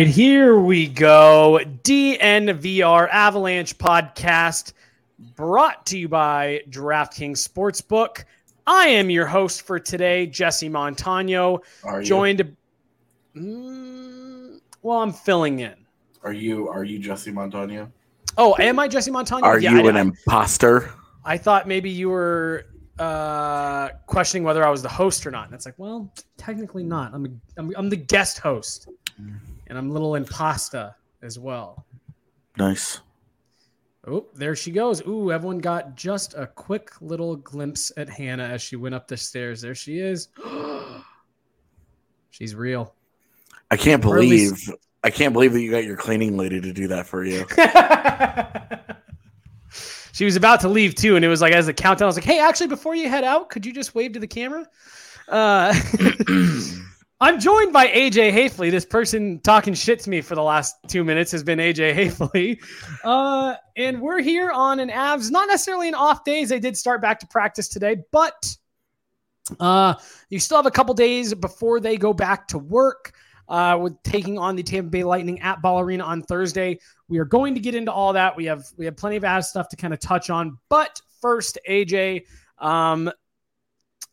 Right, here we go. DNVR Avalanche podcast brought to you by DraftKings Sportsbook. I am your host for today, Jesse Montano, Are you? joined Mm, well, I'm filling in. Are you are you Jesse Montano? Oh, am I Jesse Montano? Are Yeah, you I, an imposter? I thought maybe you were uh, questioning whether I was the host or not. And it's like, well, technically not. I'm, a, I'm, I'm the guest host, and I'm little impasta as well. Nice. Oh, there she goes. Ooh, everyone got just a quick little glimpse at Hannah as she went up the stairs. There she is. She's real. I can't Or believe least- I can't believe that you got your cleaning lady to do that for you. she was about to leave too, and it was like as the countdown, I was like, "Hey, actually, before you head out, could you just wave to the camera?" Uh, I'm joined by AJ Haefele. This person talking shit to me for the last two minutes has been AJ Haefele, uh, and we're here on an Avs, not necessarily an off days. They did start back to practice today, but uh, you still have a couple days before they go back to work. Uh, with taking on the Tampa Bay Lightning at Ball Arena on Thursday. We are going to get into all that. We have we have plenty of Avs stuff to kind of touch on. But first, AJ, um,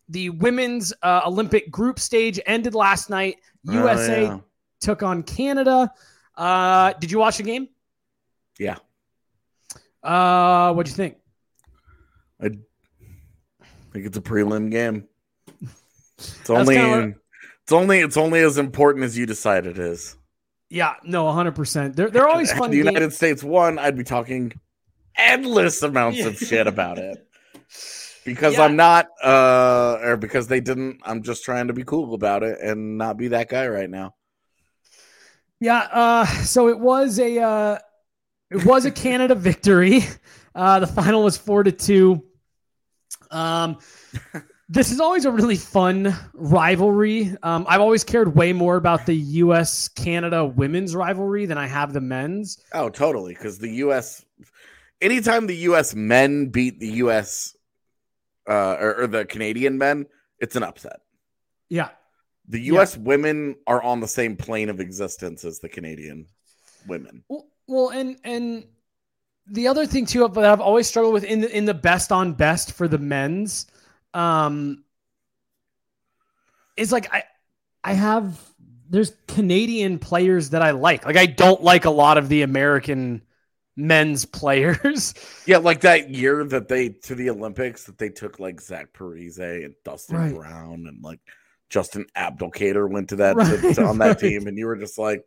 the women's uh, Olympic group stage ended last night. USA Oh, yeah. took on Canada. Uh, did you watch the game? Yeah. Uh, what'd you think? I think it's a prelim game. It's only kinda it's only it's only as important as you decide it is. Yeah, no, 100%. They're, they're always fun the United games. States won, I'd be talking endless amounts of shit about it. Because Yeah. I'm not uh or because they didn't I'm just trying to be cool about it and not be that guy right now. Yeah, uh, so it was a uh, it was a Canada victory. Uh, the final was four to two. Um, this is always a really fun rivalry. Um, I've always cared way more about the U.S. Canada women's rivalry than I have the men's. Oh, totally. Because the U.S. Anytime the U.S. men beat the U.S. Uh, or, or the Canadian men, it's an upset. Yeah, The Yeah. U.S. women are on the same plane of existence as the Canadian women. Well, well, and and the other thing too that I've always struggled with in the in the best on best for the men's, um, is like I I have there's Canadian players that I like. Like I don't like a lot of the American men's players. Yeah, like that year that they to the Olympics that they took like Zach Parise and Dustin Right. Brown and like Justin Abdelkader went to that Right, to- on that right. team, and you were just like,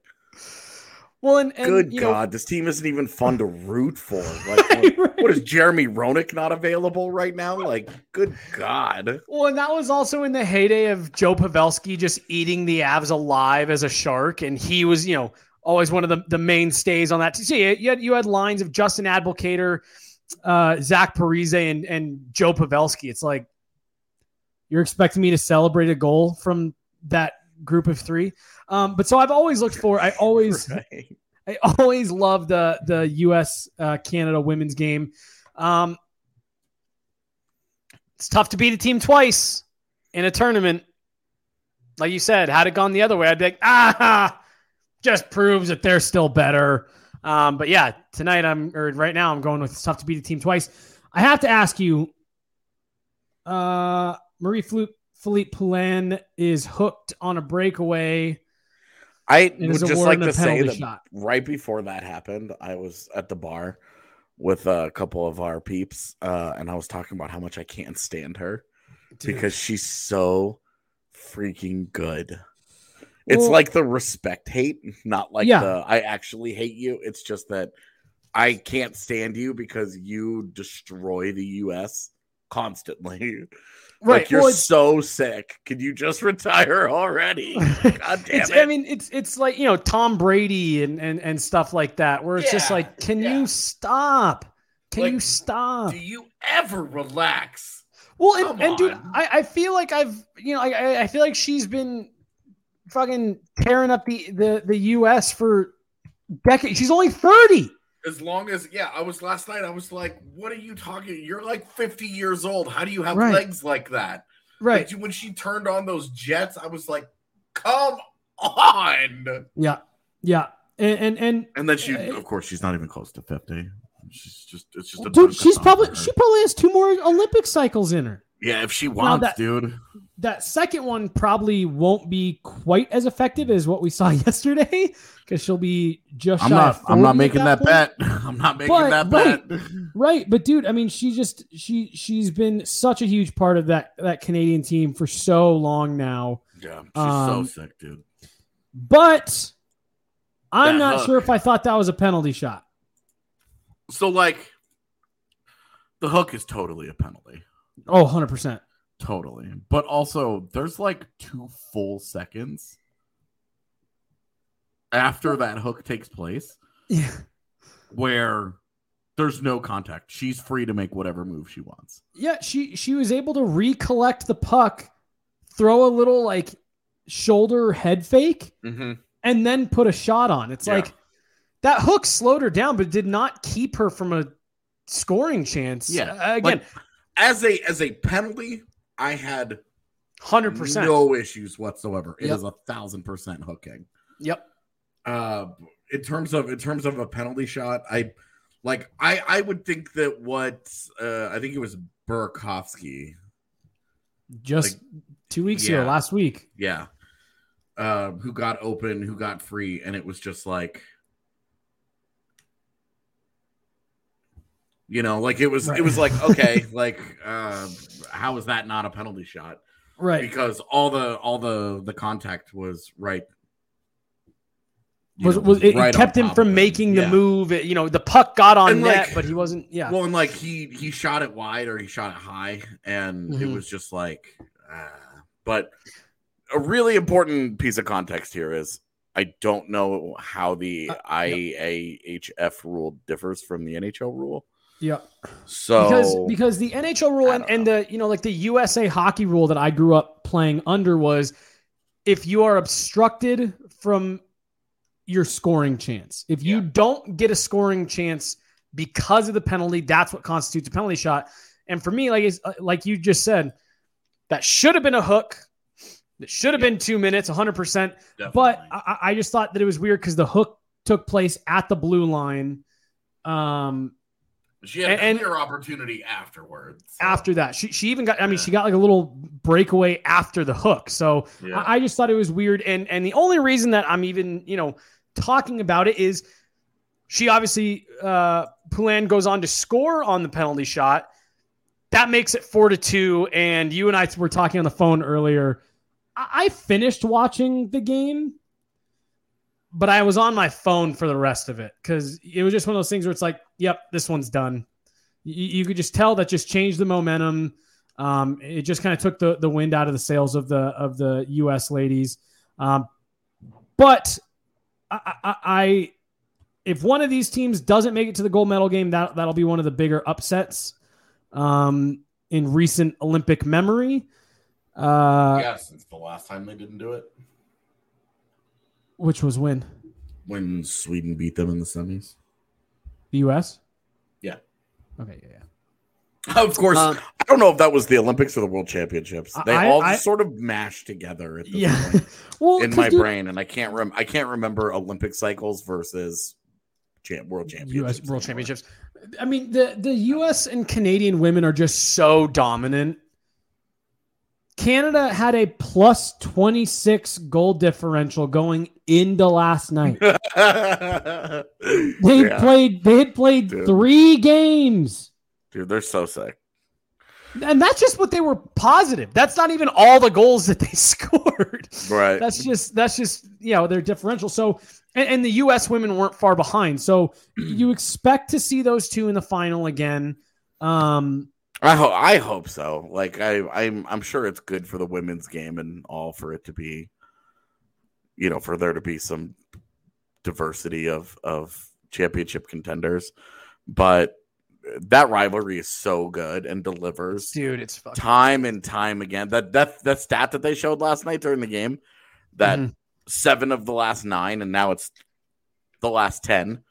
well, and, and "Good you know, God, this team isn't even fun to root for." Like, what- right. what is Jeremy Roenick not available right now? Like, good God. Well, and that was also in the heyday of Joe Pavelski just eating the Avs alive as a shark, and he was, you know, always one of the, the mainstays on that. You you had you had lines of Justin Abdelkader, uh, Zach Parise, and and Joe Pavelski. It's like you're expecting me to celebrate a goal from that group of three. Um, but so I've always looked for. I always Right. I always love the the U.S. Uh, Canada women's game. Um, it's tough to beat a team twice in a tournament. Like you said, had it gone the other way, I'd be like, ah, just proves that they're still better. Um, but yeah, tonight I'm or right now I'm going with it's tough to beat a team twice. I have to ask you, uh, Marie Flute Philip Poulin is hooked on a breakaway I would just like to say that shot. right before that happened, I was at the bar with a couple of our peeps, uh, and I was talking about how much I can't stand her Dude. because she's so freaking good. It's Well- like the respect hate, not like Yeah. the I actually hate you. It's just that I can't stand you because you destroy the US constantly. right. Like you're well, so sick. Can you just retire already? God damn it. I mean, it's it's like you know Tom Brady and and and stuff like that, where it's just like, can yeah. you stop? Can Like, you stop? Do you ever relax? Well, and, and dude. I, I feel like I've you know I I feel like she's been fucking tearing up the the the U.S. for decades. She's only thirty. As long as yeah, I was last night. I was like, "What are you talking? You're like 50 years old. How do you have Right. legs like that?" Right. But when she turned on those jets, I was like, "Come on!" Yeah. Yeah. And and, and And then she, Uh, of course, she's not even close to fifty. She's just, it's just a dude, she's probably she probably has two more Olympic cycles in her. Yeah, if she wants, that- dude. that second one probably won't be quite as effective as what we saw yesterday because she'll be just I'm not, I'm not making that, point. bet. I'm not making But- that right. bet. right but dude i mean she just she she's been such a huge part of that that canadian team for so long now Yeah, she's Um, so sick, dude. but i'm That not hook. sure if i thought that was a penalty shot So like, the hook is totally a penalty, oh 100% totally. But also, there's like two full seconds after that hook takes place yeah where there's no contact. She's free to make whatever move she wants. yeah she she was able to recollect the puck throw a little like shoulder head fake Mm-hmm. and then put a shot on. It's Yeah. like that hook slowed her down, but did not keep her from a scoring chance. Yeah, Uh, again, like- As a as a penalty, I had hundred percent. no issues whatsoever. It Yep. is a thousand percent hooking. Yep. Uh, in terms of in terms of a penalty shot, I like I I would think that what uh, I think it was Burakovsky. Just two weeks ago, last week. Yeah. Uh, who got open, who got free, and it was just like, you know, like it was, Right. it was like, okay, like, uh, how is that not a penalty shot? Right. Because all the, all the, the contact was right. you Was, know, was it, right it kept him from of making the Yeah. move. It- you know, the puck got on And, net, like- but he wasn't. Yeah. Well, and like he, he shot it wide or he shot it high, and it Mhm. was just like, uh, but a really important piece of context here is I don't know how the Uh, IIHF rule differs from the NHL rule. Yeah. So because because the NHL rule and, and the you know like the USA hockey rule that I grew up playing under was if you are obstructed from your scoring chance, if you Yeah. don't get a scoring chance because of the penalty, that's what constitutes a penalty shot. And for me, like uh, like you just said, that should have been a hook. That should have been two minutes, 100. percent But I, I- I just thought that it was weird because the hook took place at the blue line. Um, She had a And- clear opportunity afterwards. so, after that. She she even got I mean Yeah. she got like a little breakaway after the hook. So yeah. I, I just thought it was weird. And and the only reason that I'm even, you know, talking about it is she obviously uh Poulin goes on to score on the penalty shot. That makes it four to two. And you and I were talking on the phone earlier. I, I finished watching the game, but I was on my phone for the rest of it because it was just one of those things where it's like, yep, this one's done. You, you could just tell that just changed the momentum. Um, it just kind of took the, the wind out of the sails of the of the U.S. ladies. Um, but I, I, I, if one of these teams doesn't make it to the gold medal game, that that'll be one of the bigger upsets um, in recent Olympic memory. Uh, yeah, since the last time they didn't do it. Which was when when Sweden beat them in the semis. the U.S. Yeah. Okay. Yeah. yeah. Of course, Um, I don't know if that was the Olympics or the World Championships. They I- all I- sort of mashed together at this Yeah. point well, in 'cause, my dude, brain, and I can't rem- I can't remember Olympic cycles versus champ- World Championships. U.S. World anymore. Championships. I mean, the the U.S. and Canadian women are just so dominant. Canada had a plus twenty six goal differential going into last night. They Yeah. played. They had played Dude. three games. Dude, they're so sick. And that's just what they were positive. That's not even all the goals that they scored. Right. That's just that's just you know their differential. So and, and the U.S. women weren't far behind. So you expect to see those two in the final again. Um, I hope I hope so. Like I I'm I'm sure it's good for the women's game and all for it to be you know, for there to be some diversity of of championship contenders. But that rivalry is so good and delivers dude, it's fucking time and time again. That that that stat that they showed last night during the game that Mhm. seven of the last nine and now it's the last 10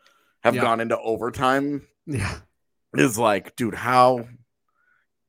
have Yeah. gone into overtime yeah. is like, dude, how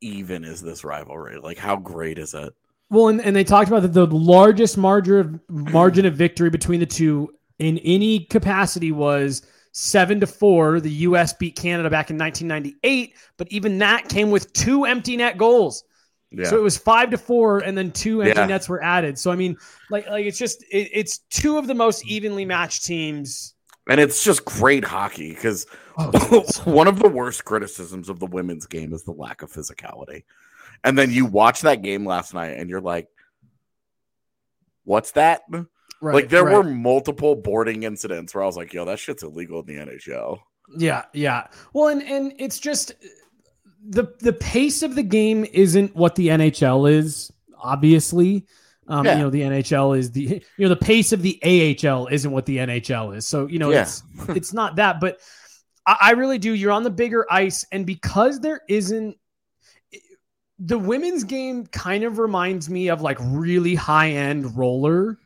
even is this rivalry? Like, how great is it? Well, and, and they talked about that the largest margin of margin of victory between the two in any capacity was seven to four. The U.S. beat Canada back in 1998, but even that came with two empty net goals. Yeah. So it was five to four, and then two empty Yeah. nets were added. So I mean, like, like it's just it, it's two of the most evenly matched teams. and it's just great hockey because one of the worst criticisms of the women's game is the lack of physicality. And then you watch that game last night and you're like, what's that? right, like, there right. were multiple boarding incidents where I was like, yo, that shit's illegal in the NHL. Yeah, yeah. Well, and and it's just the the pace of the game isn't what the NHL is. Obviously, um, Yeah. you know the NHL is the you know the pace of the AHL isn't what the NHL is. So you know Yeah. it's it's not that, but I, I really do. You're on the bigger ice, and because there isn't the women's game, kind of reminds me of like really high end roller,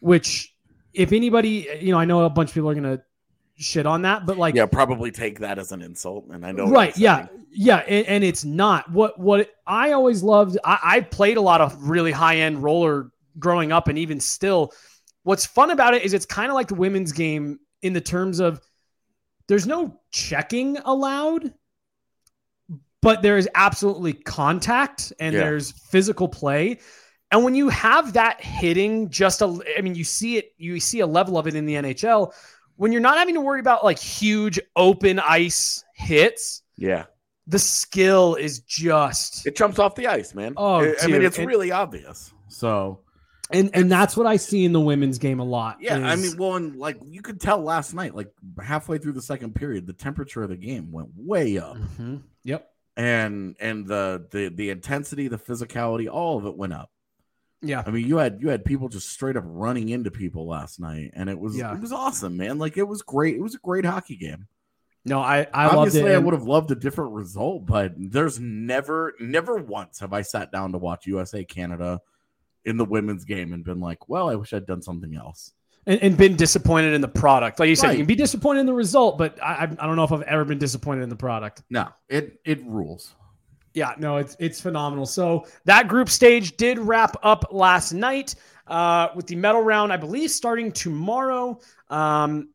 which if anybody, you know, I know a bunch of people are gonna shit on that, but like yeah, probably take that as an insult. And I know, right yeah yeah and, and it's not what what i always loved I, I played a lot of really high-end roller growing up and even still what's fun about it is it's kind of like the women's game in the terms of there's no checking allowed but there is absolutely contact and Yeah. there's physical play and when you have that hitting just a i mean you see it you see a level of it in the nhl when you're not having to worry about like huge open ice hits Yeah. the skill is just It jumps off the ice, man. Oh, I- I mean, it's and- really obvious. So, and and that's what I see in the women's game a lot. Yeah, I mean, well, and like you could tell last night, like halfway through the second period, the temperature of the game went way up, Mhm. yep, and and the the the intensity, the physicality, all of it went up. yeah, I mean, you had you had people just straight up running into people last night, and it was Yeah. it was awesome, man. Like it was great. It was a great hockey game. no, I I loved Obviously. I would have loved a different result, but there's never never once have I sat down to watch USA Canada in the women's game and been like, well, I wish I'd done something else. and, and been disappointed in the product. Like you said, Right. you can be disappointed in the result, but I I don't know if I've ever been disappointed in the product. No, it it rules. Yeah, no, it's it's phenomenal. So that group stage did wrap up last night uh, with the medal round, I believe, starting tomorrow. Um,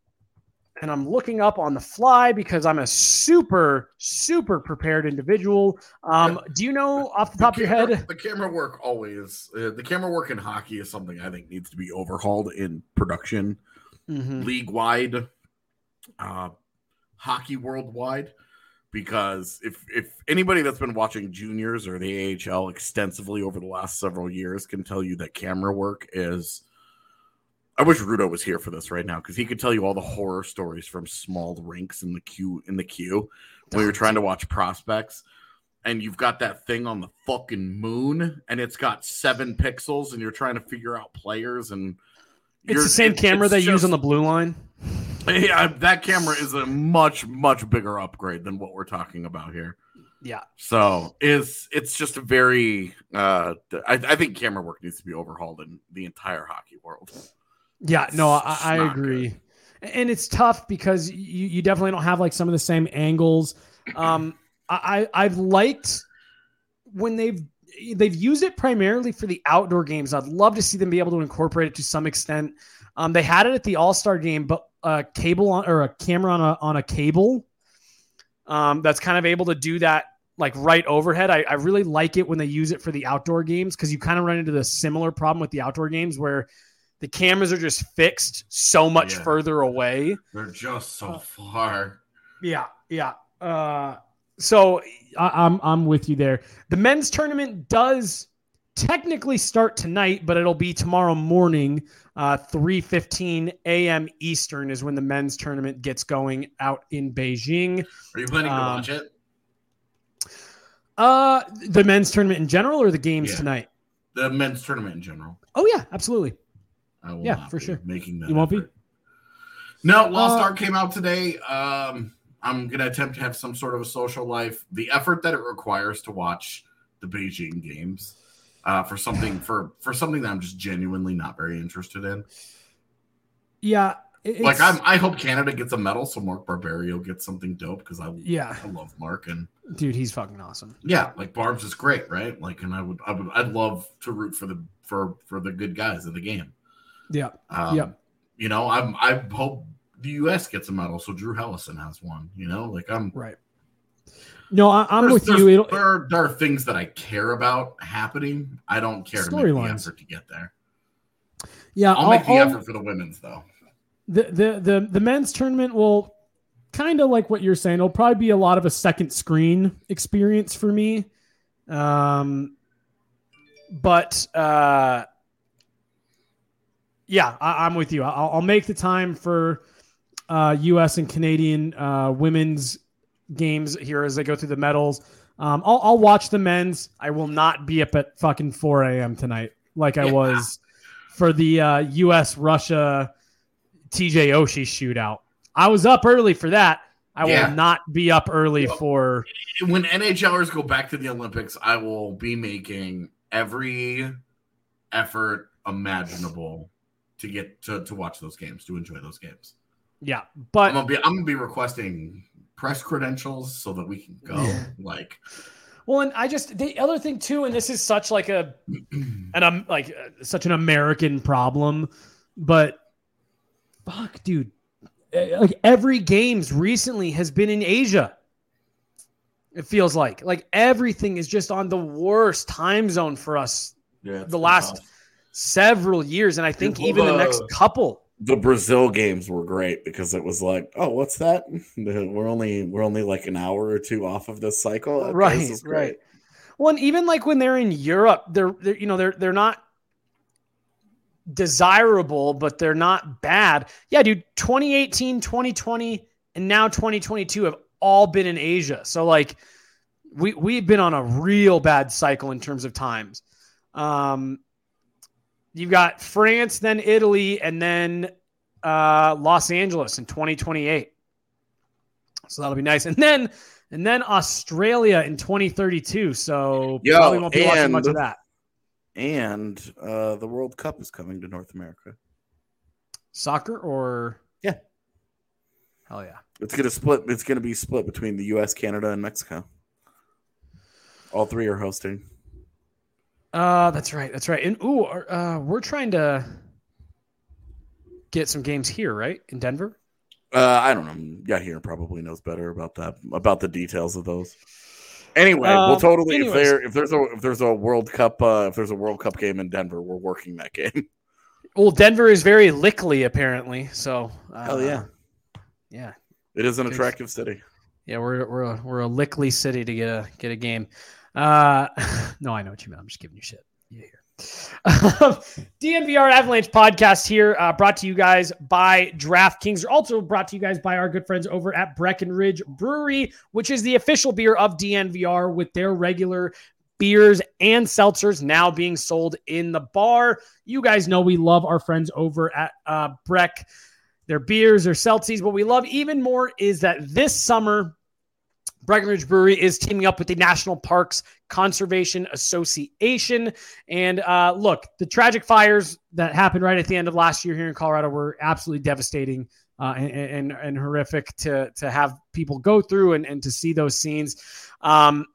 and I'm looking up on the fly because I'm a super super prepared individual. Um, do you know off the top of your head? The camera work always, uh, the camera work in hockey is something I think needs to be overhauled in production, Mhm. league wide, uh, hockey worldwide. Because if if anybody that's been watching juniors or the AHL extensively over the last several years can tell you that camera work is. I wish Rudo was here for this right now because he could tell you all the horror stories from small rinks in the Q in the Q when you're trying to watch prospects and you've got that thing on the fucking moon and it's got seven pixels and you're trying to figure out players and It's the same it- camera they use just- on the blue line. yeah that camera is a much much bigger upgrade than what we're talking about here Yeah. so is it's just a very uh I, I think camera work needs to be overhauled in the entire hockey world Yeah, no, I, I agree. good. And it's tough because you, you definitely don't have like some of the same angles. Um, I, I've liked when they've they've used it primarily for the outdoor games. I'd love to see them be able to incorporate it to some extent. Um, they had it at the All Star game, but a cable on or a camera on a on a cable. Um, that's kind of able to do that like right overhead. I, I really like it when they use it for the outdoor games because you kind of run into the similar problem with the outdoor games where the cameras are just fixed so much Yeah. further away. They're just so far. Yeah, yeah. Uh, so I, I'm I'm with you there. The men's tournament does technically start tonight, but it'll be tomorrow morning, uh, 3:15 a.m. Eastern is when the men's tournament gets going out in Beijing. Are you planning to Um, watch it? Uh, the men's tournament in general or the games Yeah. tonight? The men's tournament in general. Oh yeah, absolutely. I will Yeah, for be sure. Making that. You won't be? No, Lost Uh, Ark came out today. Um, I'm gonna attempt to have some sort of a social life. The effort that it requires to watch the Beijing games uh, for something for for something that I'm just genuinely not very interested in. Yeah, like I'm, I hope Canada gets a medal so Mark Barberio gets something dope because I Yeah, I love Mark and dude, he's fucking awesome. yeah, like Barb's is great, right? Like, and I would I would I'd love to root for the for for the good guys of the game. Yeah, Um, Yep. You know, I'm I hope the U.S. gets a medal so Drew Helleson has one. You know, like I'm. right. No, I, I'm there's- with you. It'll, there, are, there are things that I care about happening. I don't care to make the effort to get there. yeah, I'll make the I'll- effort for the women's though. the the the the men's tournament will kind of like what you're saying. It'll probably be a lot of a second screen experience for me. Um, but uh, yeah, I, I'm with you. I'll, I'll make the time for uh, U.S. and Canadian uh, women's games here as they go through the medals. Um, I'll, I'll watch the men's. I will not be up at fucking 4 a.m. tonight like I Yeah. was for the uh, U.S. Russia TJ Oshie shootout. I was up early for that. I Yeah. will not be up early Well, for. When NHLers go back to the Olympics, I will be making every effort imaginable to get to, to watch those games, to enjoy those games. Yeah, but I'm but gonna be I'm gonna be requesting press credentials so that we can go. like, well, and I just the other thing too, and this is such like a and I'm like uh, such an American problem, but fuck, dude, Uh, like every games recently has been in Asia. It feels like like everything is just on the worst time zone for us yeah, the last several years, and I think Well, even the next couple. The Brazil games were great because it was like, oh, what's that? We're only we're only like an hour or two off of this cycle. Right, this right. Well, and even like when they're in Europe, they're, they're you know they're they're not desirable, but they're not bad. Yeah, dude, 2018, 2020, and now 2022 have all been in Asia. So like we we've been on a real bad cycle in terms of times. Um you've got France, then Italy, and then uh Los Angeles in 2028. So that'll be nice. And then and then Australia in 2032. So Yo, probably won't be watching much of that. And uh, the World Cup is coming to North America. Soccer or Yeah. Hell yeah. It's gonna split. It's gonna be split between the U.S., Canada, and Mexico. All three are hosting. Uh, that's right. That's right. And ooh, uh, we're trying to get some games here, right, in Denver. Uh, I don't know. Yeah, here probably knows better about that, about the details of those. Anyway, Um, we'll totally anyways. if there if there's a if there's a World Cup uh, if there's a World Cup game in Denver, we're working that game. Well, Denver is very lickly, apparently. So, uh, Hell yeah, yeah, it is an attractive city. yeah. We're we're a, we're a lickly city to get a get a game. Uh, no, I know what you mean. I'm just giving you shit. You hear. DNVR Avalanche podcast here, uh, brought to you guys by DraftKings. Also brought to you guys by our good friends over at Breckenridge Brewery, which is the official beer of DNVR with their regular beers and seltzers now being sold in the bar. You guys know we love our friends over at uh, Breck. Their beers, their seltzies. What we love even more is that this summer, Breckenridge Brewery is teaming up with the National Parks Conservation Association. And uh, look, the tragic fires that happened right at the end of last year here in Colorado were absolutely devastating uh, and, and, and horrific to to have people go through and, and to see those scenes. Um,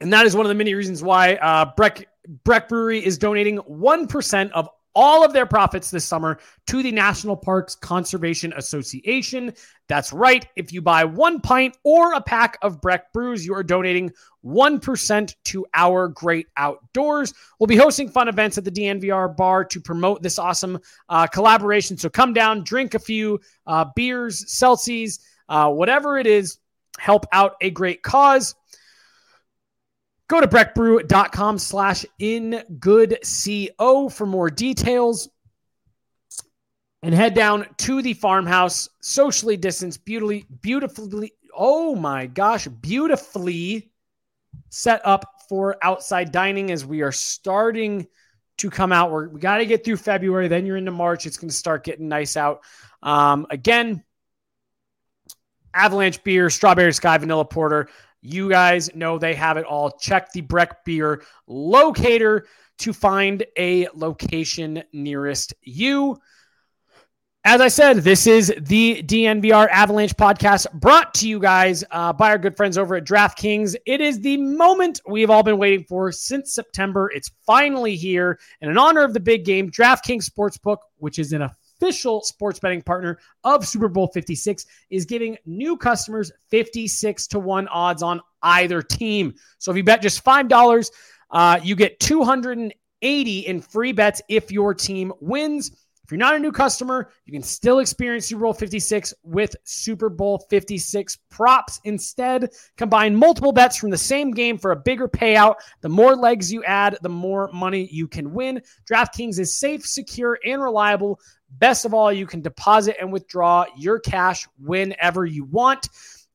and that is one of the many reasons why uh, Breck Breck Brewery is donating one percent of all of their profits this summer to the National Parks Conservation Association. That's right. If you buy one pint or a pack of Breck brews, you are donating 1% to our great outdoors. We'll be hosting fun events at the DNVR bar to promote this awesome uh, collaboration. So come down, drink a few uh, beers, Celsius, uh, whatever it is, help out a great cause. Go to breckbrew.com slash in good co for more details and head down to the farmhouse, socially distanced, beautifully, beautifully, oh my gosh, beautifully set up for outside dining as we are starting to come out. We're, we got to get through February, then you're into March. It's going to start getting nice out. Um, again, Avalanche beer, strawberry sky, vanilla porter. You guys know they have it all. Check the Breck Beer locator to find a location nearest you. As I said, this is the DNVR Avalanche podcast brought to you guys uh, by our good friends over at DraftKings. It is the moment we've all been waiting for since September. It's finally here. And in honor of the big game, DraftKings Sportsbook, which is in a official sports betting partner of Super Bowl 56, is giving new customers 56 to 1 odds on either team. So if you bet just $5, uh, you get 280 in free bets if your team wins. If you're not a new customer, you can still experience Super Bowl 56 with Super Bowl 56 props. Instead, combine multiple bets from the same game for a bigger payout. The more legs you add, the more money you can win. DraftKings is safe, secure, and reliable. Best of all, you can deposit and withdraw your cash whenever you want.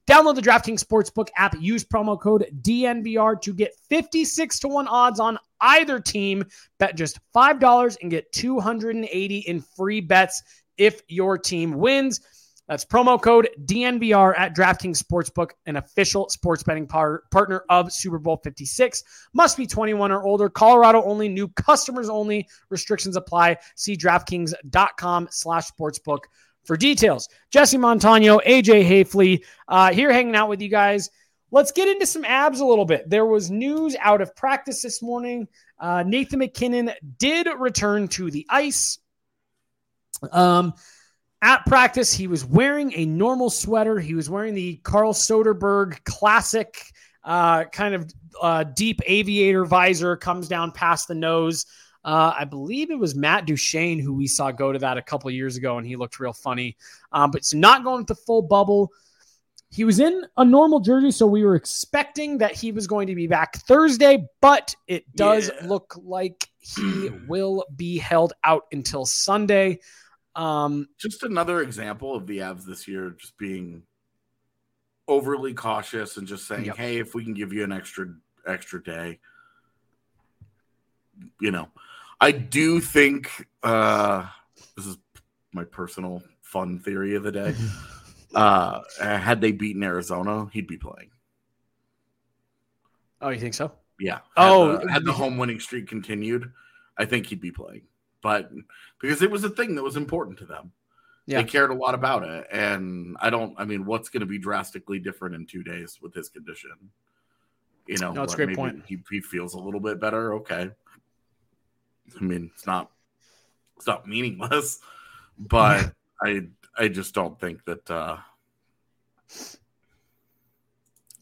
Download the DraftKings Sportsbook app. Use promo code DNVR to get 56 to 1 odds on either team. Bet just $5 and get 280 in free bets if your team wins. That's promo code DNVR at DraftKings Sportsbook, an official sports betting par- partner of Super Bowl 56. Must be 21 or older. Colorado only. New customers only. Restrictions apply. See DraftKings.com slash sportsbook for details. Jesse Montano, AJ Haefele, uh, here hanging out with you guys. Let's get into some Avs a little bit. There was news out of practice this morning. Uh, Nathan MacKinnon did return to the ice. Um, at practice, he was wearing a normal sweater. He was wearing the Carl Soderberg classic uh, kind of uh, deep aviator visor, comes down past the nose. Uh, I believe it was Matt Duchene who we saw go to that a couple years ago, and he looked real funny. Um, but it's not going with the full bubble. He was in a normal jersey, so we were expecting that he was going to be back Thursday, but it does yeah. look like he will be held out until Sunday. Um, just another example of the Avs this year just being overly cautious and just saying, yep. "Hey, if we can give you an extra extra day, you know." I do think uh, this is my personal fun theory of the day. uh, had they beaten Arizona, he'd be playing. Oh, you think so? Yeah. Had oh, the, had the home winning streak continued, I think he'd be playing but because it was a thing that was important to them. Yeah. They cared a lot about it. And I don't, I mean, what's going to be drastically different in two days with his condition? You know, no, that's a great point. He, he feels a little bit better. Okay. I mean, it's not, it's not meaningless, but I, I just don't think that, uh,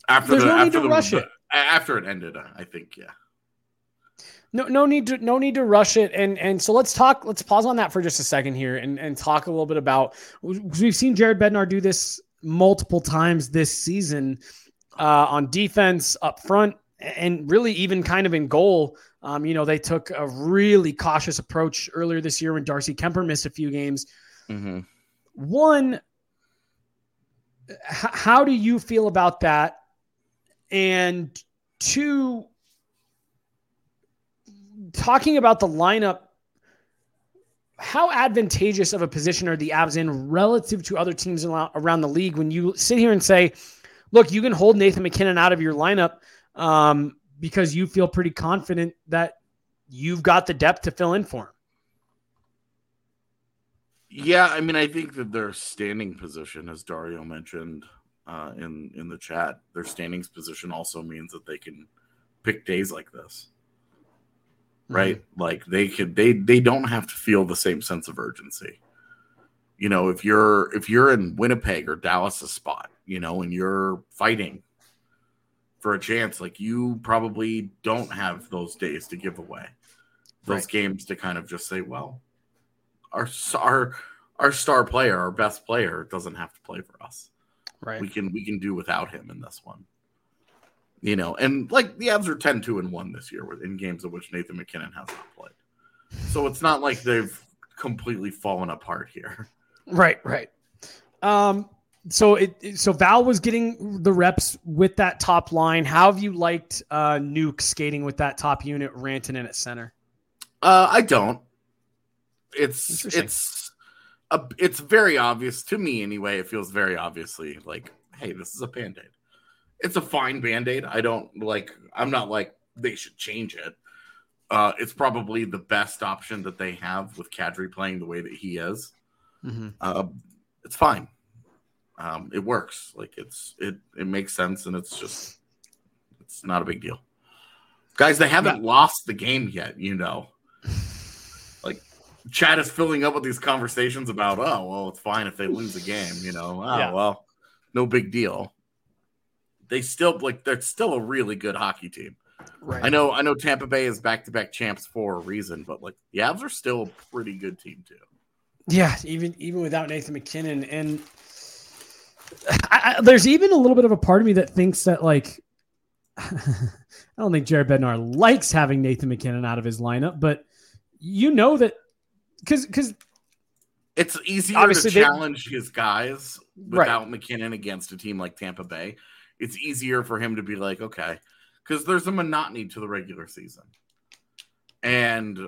after There's the, no after need to the, rush it. After it ended, I think, yeah no no need to no need to rush it. And and so let's talk let's pause on that for just a second here and and talk a little bit about we've seen Jared Bednar do this multiple times this season uh, on defense up front and really even kind of in goal. Um, you know they took a really cautious approach earlier this year when Darcy Kuemper missed a few games. Mm-hmm. one h- how do you feel about that? And two talking about the lineup, how advantageous of a position are the Avs in relative to other teams around the league when you sit here and say, look, you can hold Nathan MacKinnon out of your lineup um, because you feel pretty confident that you've got the depth to fill in for him. Yeah, I mean, I think that their standing position, as Dario mentioned uh, in in the chat, their standings position also means that they can pick days like this, right? Mm-hmm. Like they could, they they don't have to feel the same sense of urgency. You know, if you're if you're in Winnipeg or Dallas a spot, you know, and you're fighting for a chance, like you probably don't have those days to give away, those right. games to kind of just say, well, our our our star player, our best player, doesn't have to play for us. Right. We can we can do without him in this one. You know, and like the Avs are 10 2 and 1 this year in games in which Nathan MacKinnon has not played. So it's not like they've completely fallen apart here. Right, right. Um, so it so Val was getting the reps with that top line. How have you liked uh Nuke skating with that top unit, Rantanen at center? Uh, I don't it's it's a, it's very obvious to me anyway. It feels very obviously like, hey, this is a band aid. It's a fine band aid. I don't like. I'm not like they should change it. Uh, it's probably the best option that they have with Kadri playing the way that he is. Mm-hmm. Uh, it's fine. Um, it works. Like it's it it makes sense, and it's just it's not a big deal. Guys, they haven't yeah. lost the game yet. You know, Like Chad is filling up with these conversations about, oh, well, it's fine if they lose the game, you know. Oh, yeah. well, no big deal. They still like they're still a really good hockey team. Right. I know I know Tampa Bay is back to back champs for a reason, but like the Avs are still a pretty good team too. Yeah, even even without Nathan MacKinnon, and I, I, there's even a little bit of a part of me that thinks that like I don't think Jared Bednar likes having Nathan MacKinnon out of his lineup, but you know that because because it's easier to challenge they, his guys without right. MacKinnon against a team like Tampa Bay. It's easier for him to be like, okay, because there's a monotony to the regular season, and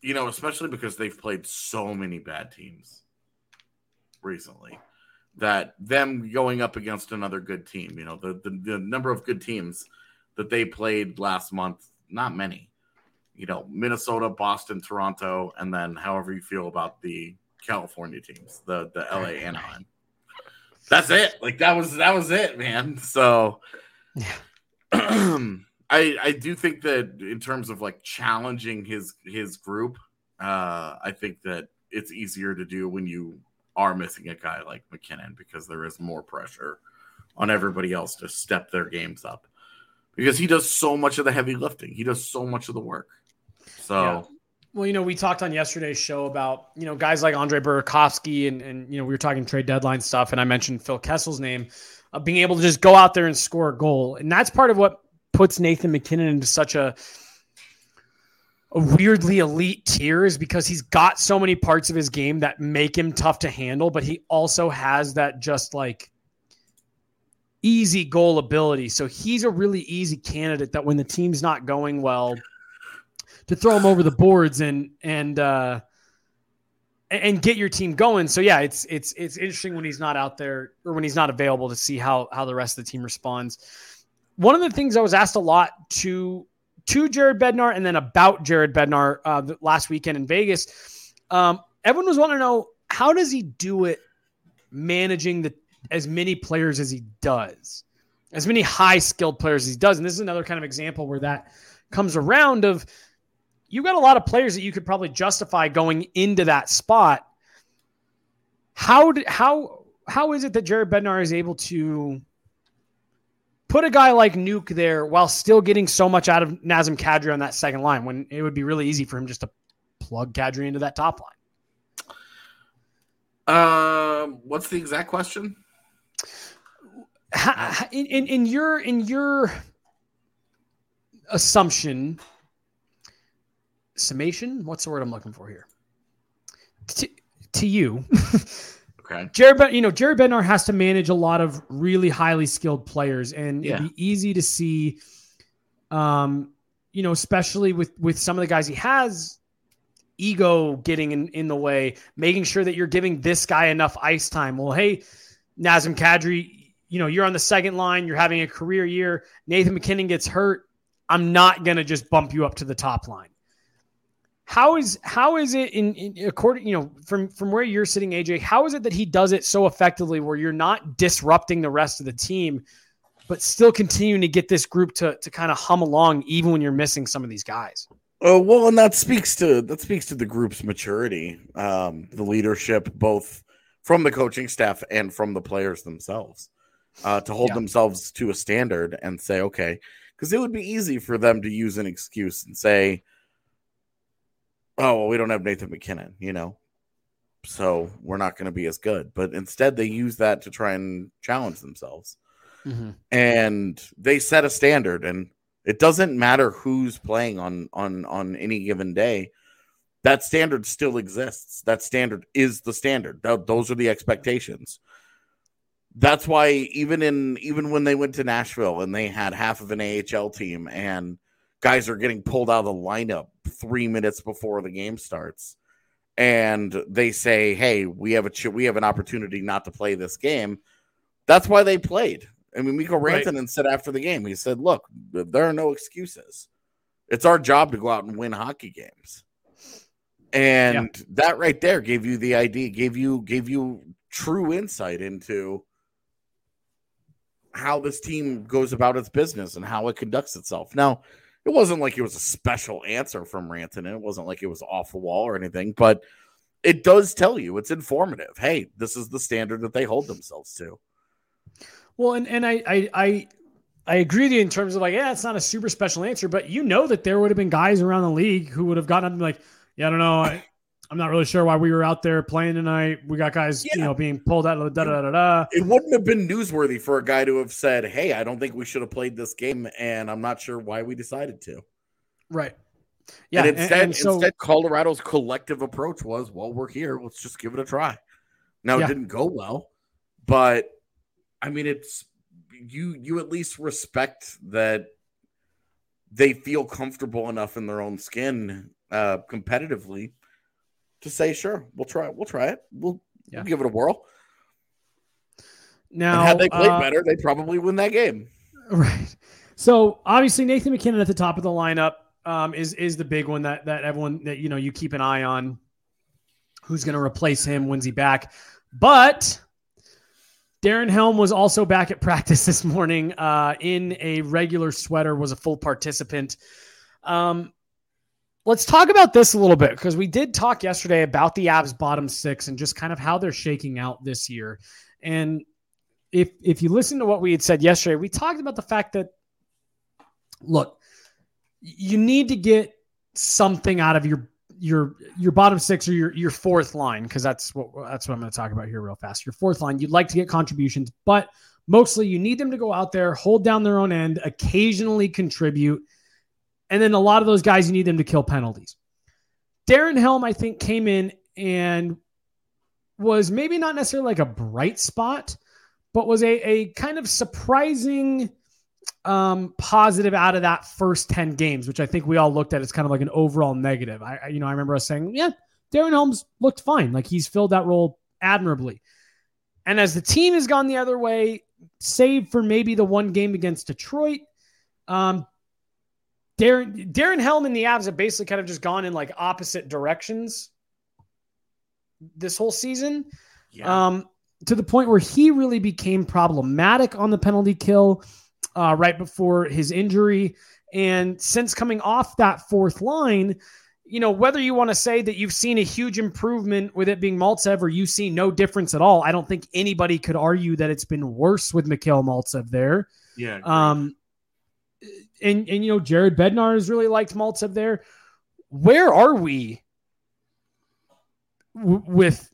you know, especially because they've played so many bad teams recently that them going up against another good team, you know, the, the, the number of good teams that they played last month, not many. You know, Minnesota, Boston, Toronto, and then however you feel about the California teams, the the LA Anaheim. That's it. Like that was that was it, man. So. I I do think that in terms of like challenging his his group, uh I think that it's easier to do when you are missing a guy like MacKinnon because there is more pressure on everybody else to step their games up. Because he does so much of the heavy lifting. He does so much of the work. So. Yeah. Well, you know, we talked on yesterday's show about, you know, guys like Andre Burakovsky and, and, you know, we were talking trade deadline stuff and I mentioned Phil Kessel's name, uh, being able to just go out there and score a goal. And that's part of what puts Nathan MacKinnon into such a, a weirdly elite tier is because he's got so many parts of his game that make him tough to handle, but he also has that just like easy goal ability. So he's a really easy candidate that when the team's not going well – to throw them over the boards and and uh, and get your team going. So yeah, it's it's it's interesting when he's not out there or when he's not available to see how how the rest of the team responds. One of the things I was asked a lot to to Jared Bednar and then about Jared Bednar uh, last weekend in Vegas, um, everyone was wanting to know how does he do it managing the as many players as he does, as many high skilled players as he does, and this is another kind of example where that comes around of you got a lot of players that you could probably justify going into that spot. How did how how is it that Jared Bednar is able to put a guy like Nuke there while still getting so much out of Nazem Kadri on that second line when it would be really easy for him just to plug Kadri into that top line? Um, what's the exact question? In, in, in your in your assumption, summation. What's the word I'm looking for here? To, to you, okay. Jared, you know, Jared Bednar has to manage a lot of really highly skilled players, and yeah. it'd be easy to see, um, you know, especially with with some of the guys he has, ego getting in in the way, making sure that you're giving this guy enough ice time. Well, hey, Nazem Kadri, you know, you're on the second line, you're having a career year, Nathan MacKinnon gets hurt, I'm not going to just bump you up to the top line. How is how is it in, in, according you know from from where you're sitting AJ how is it that he does it so effectively where you're not disrupting the rest of the team but still continuing to get this group to to kind of hum along even when you're missing some of these guys Oh well, and that speaks to that speaks to the group's maturity, um, the leadership, both from the coaching staff and from the players themselves, uh, to hold Yeah. themselves to a standard and say, okay, because it would be easy for them to use an excuse and say, "Oh, well, we don't have Nathan MacKinnon," you know, so we're not going to be as good. But instead, they use that to try and challenge themselves. Mm-hmm. And they set a standard and it doesn't matter who's playing on on on any given day. That standard still exists. That standard is the standard. Th- those are the expectations. That's why even in even when they went to Nashville and they had half of an AHL team and guys are getting pulled out of the lineup 3 minutes before the game starts and they say hey we have a ch- we have an opportunity not to play this game that's why they played I mean, Mikko Right. Rantanen said after the game, he said, "Look, there are no excuses. It's our job to go out and win hockey games." And that right there gave you the idea, gave you gave you true insight into how this team goes about its business and how it conducts itself. Now, it wasn't like it was a special answer from Rantanen. It wasn't like it was off the wall or anything, but it does tell you it's informative. Hey, this is the standard that they hold themselves to. Well, and, and I, I I I agree with you in terms of like, yeah, it's not a super special answer, but you know that there would have been guys around the league who would have gotten like, yeah, I don't know, I'm not really sure why we were out there playing tonight. We got guys, you know, being pulled out of the da da da da. It wouldn't have been newsworthy for a guy to have said, "Hey, I don't think we should have played this game, and I'm not sure why we decided to." Right. Yeah. and and- instead, and so- instead, Colorado's collective approach was, "Well, we're here. Let's just give it a try." Now Yeah. it didn't go well, but I mean, it's you. You at least respect that they feel comfortable enough in their own skin, uh, competitively, to say, "Sure, we'll try. We'll try it. We'll, Yeah. we'll give it a whirl." now, and had they played uh, better, they probably win that game. Right. So obviously Nathan MacKinnon at the top of the lineup um, is is the big one that that everyone that you know you keep an eye on. Who's going to replace him? When's he back? But Darren Helm was also back at practice this morning uh, in a regular sweater. Was a full participant. Um, let's talk about this a little bit because we did talk yesterday about the Avs bottom six and just kind of how they're shaking out this year. And if if you listen to what we had said yesterday, we talked about the fact that look, you need to get something out of your your your bottom six or your your fourth line because that's what that's what I'm going to talk about here real fast. Your fourth line, you'd like to get contributions, but mostly you need them to go out there, hold down their own end, occasionally contribute, and then a lot of those guys you need them to kill penalties. Darren Helm, I think, came in and was maybe not necessarily like a bright spot, but was a, a kind of surprising um, positive out of that first 10 games, which I think we all looked at as kind of like an overall negative. I, you know, I remember us saying, yeah, Darren Helms looked fine. Like he's filled that role admirably. And as the team has gone the other way, save for maybe the one game against Detroit, um, Darren, Darren Helm and the Avs have basically kind of just gone in like opposite directions this whole season um, to the point where he really became problematic on the penalty kill uh, right before his injury. And since coming off that fourth line, you know, whether you want to say that you've seen a huge improvement with it being Maltsev or you see no difference at all, I don't think anybody could argue that it's been worse with Mikhail Maltsev there. Yeah. Um, and and you know, Jared Bednar has really liked Maltsev there. Where are we w- with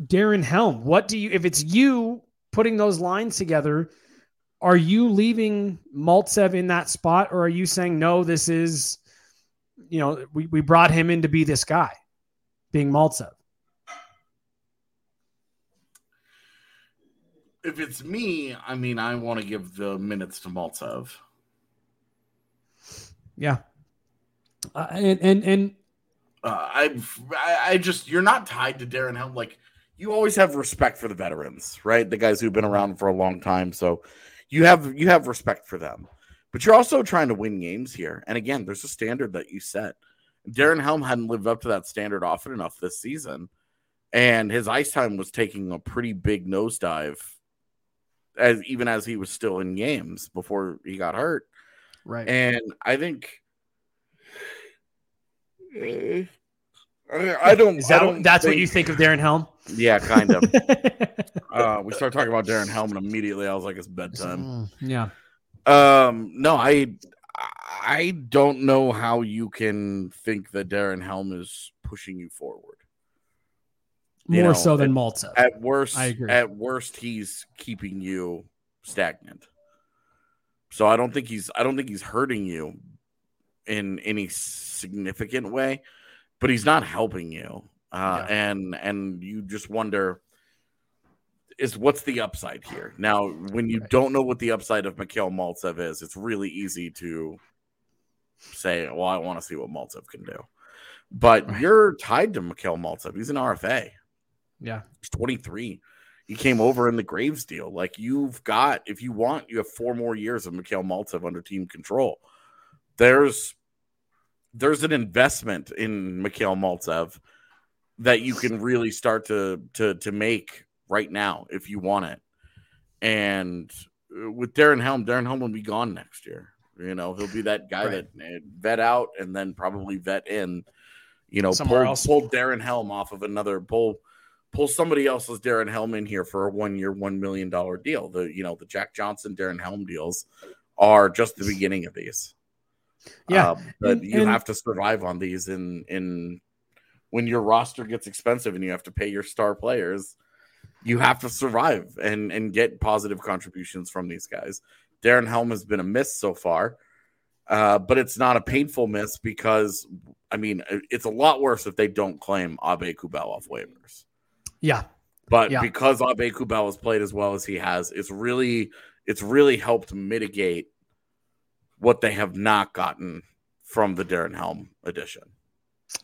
Darren Helm? What do you, if it's you putting those lines together, are you leaving Maltsev in that spot, or are you saying no? This is, you know, we we brought him in to be this guy, being Maltsev. if it's me, I mean, I want to give the minutes to Maltsev. Yeah, uh, and and and Uh, I, I, I just you're not tied to Darren Helm. Like you always have respect for the veterans, right? The guys who've been around for a long time. So you have you have respect for them. But you're also trying to win games here. And again, there's a standard that you set. Darren Helm hadn't lived up to that standard often enough this season. And his ice time was taking a pretty big nosedive as even as he was still in games before he got hurt. Right. And I think I, I don't. Is that I don't that's what you think of Darren Helm? Yeah, kind of. uh, we started talking about Darren Helm, and immediately I was like, "It's bedtime." Mm, yeah. Um, no, I, I don't know how you can think that Darren Helm is pushing you forward. You More know, so than at- Maltsev. At worst, I agree. at worst, he's keeping you stagnant. So I don't think he's I don't think he's hurting you in any significant way, but he's not helping you. Uh, and and you just wonder is what's the upside here? Now, when you Right. don't know what the upside of Mikhail Maltsev is, it's really easy to say, "Well, I want to see what Maltsev can do." But Right. you're tied to Mikhail Maltsev. He's an RFA. yeah. He's 23. He came over in the Graves deal. Like you've got, if you want, you have four more years of Mikhail Maltsev under team control. There's there's an investment in Mikhail Maltsev that you can really start to to to make right now if you want it. And uh, with Darren Helm, Darren Helm will be gone next year. You know, he'll be that guy Right. that uh, vet out and then probably vet in. You know, Somewhere pull, else. pull Darren Helm off of another pull pull somebody else's Darren Helm in here for a one year, one million dollar deal. The you know the Jack Johnson Darren Helm deals are just the beginning of these. Yeah. Um, but And- you and- have to survive on these in in when your roster gets expensive and you have to pay your star players. You have to survive and and get positive contributions from these guys. Darren Helm has been a miss so far, uh, but it's not a painful miss because I mean it's a lot worse if they don't claim Aubé-Kubel off waivers. Yeah. But Yeah. because Aubé-Kubel has played as well as he has, it's really it's really helped mitigate what they have not gotten from the Darren Helm edition.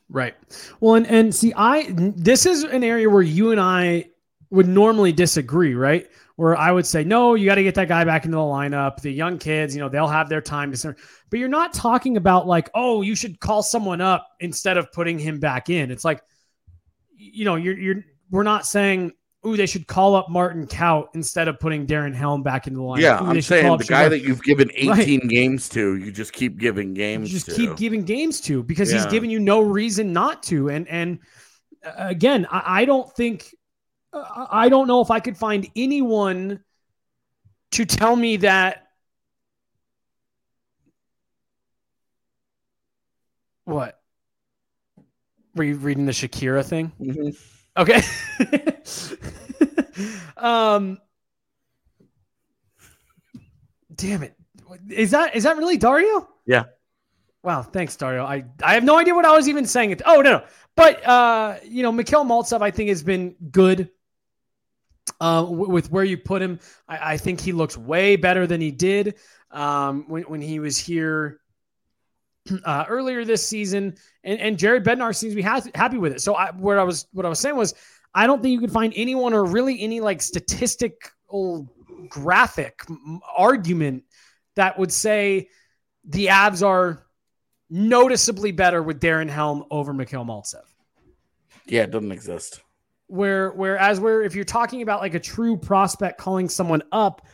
Right. Well, and, and see, I this is an area where you and I would normally disagree, right? Where I would say, no, you got to get that guy back into the lineup. The young kids, you know, they'll have their time to serve. But you're not talking about like, oh, you should call someone up instead of putting him back in. It's like, you know, you're you're we're not saying, ooh, they should call up Martin Kaut instead of putting Darren Helm back into the lineup. Yeah, Ooh, I'm they should call saying the guy that you've given 18 Right. games to, you just keep giving games you just to. keep giving games to because he's Yeah. giving you no reason not to and and uh, again i, I don't think uh, i don't know if i could find anyone to tell me that what were you reading the shakira thing Mhm. Okay. um Damn it. Is that is that really Dario? Yeah. Wow, thanks Dario. I I have no idea what I was even saying. Oh, no, no. But uh, you know, Mikhail Maltsev I think has been good. Uh, w- with where you put him, I, I think he looks way better than he did um, when when he was here uh, earlier this season, and, and Jared Bednar seems to be ha- happy with it. So I, what I was, what I was saying was, I don't think you could find anyone or really any like statistical graphic m- argument that would say the Avs are noticeably better with Darren Helm over Mikhail Maltsev. Yeah, it doesn't exist. Where, whereas where if you're talking about like a true prospect calling someone up,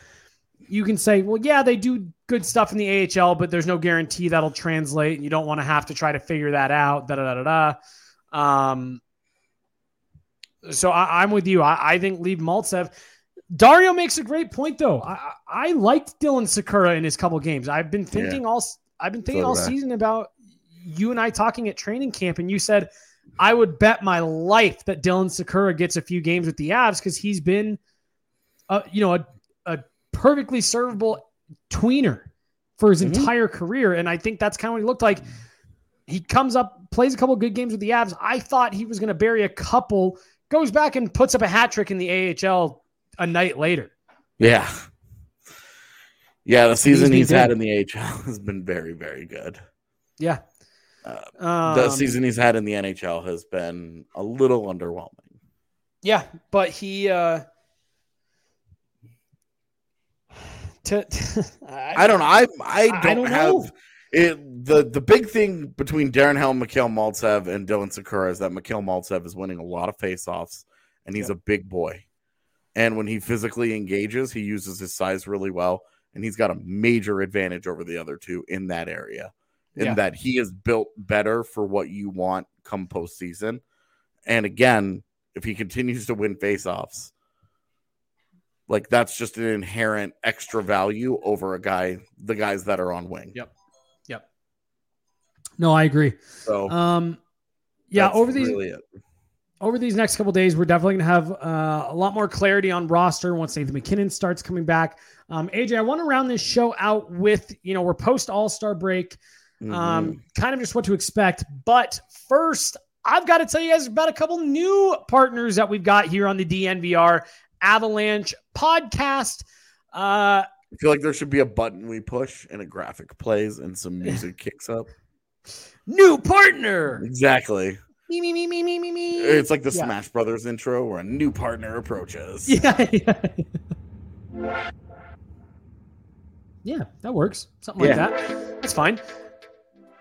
you can say, well, yeah, they do good stuff in the AHL, but there's no guarantee that'll translate, and you don't want to have to try to figure that out. Da da da da. da. Um, so I, I'm with you. I, I think leave Maltsev. Dario makes a great point, though. I, I liked Dylan Sikura in his couple games. I've been thinking all I've been thinking So all season about you and I talking at training camp, and you said I would bet my life that Dylan Sikura gets a few games with the Avs because he's been, uh, you know, a perfectly servable tweener for his Mhm. entire career, and I think that's kind of what he looked like. He comes up, plays a couple good games with the Avs. I thought he was going to bury a couple, goes back and puts up a hat trick in the AHL a night later. Yeah. Yeah, the season been he's had in the AHL has been very, very good. Yeah. Uh, Um, the season he's had in the NHL has been a little underwhelming. Yeah, but he. Uh, to, I, I, don't know. I I don't, I don't have know. it. The the big thing between Darren Helm, Mikhail Maltsev, and Dylan Sikura is that Mikhail Maltsev is winning a lot of faceoffs, and he's yep. a big boy. And when he physically engages, he uses his size really well, and he's got a major advantage over the other two in that area. In yeah. that he is built better for what you want come postseason. And again, if he continues to win faceoffs, like that's just an inherent extra value over a guy, the guys that are on wing. Yep. Yep. No, I agree. So, um, yeah, over these really over these next couple days, we're definitely gonna have uh, a lot more clarity on roster once Nathan MacKinnon starts coming back. Um, AJ, I want to round this show out with you know we're post All Star break, mm-hmm. um, kind of just what to expect. But first, I've got to tell you guys about a couple new partners that we've got here on the DNVR Avalanche podcast. Uh, I feel like there should be a button we push and a graphic plays and some music kicks up. New partner. Exactly. Me, me, me, me, me, me, me. It's like the yeah. Smash Brothers intro where a new partner approaches. Yeah. Yeah, yeah that works. Something like yeah. that. That's fine.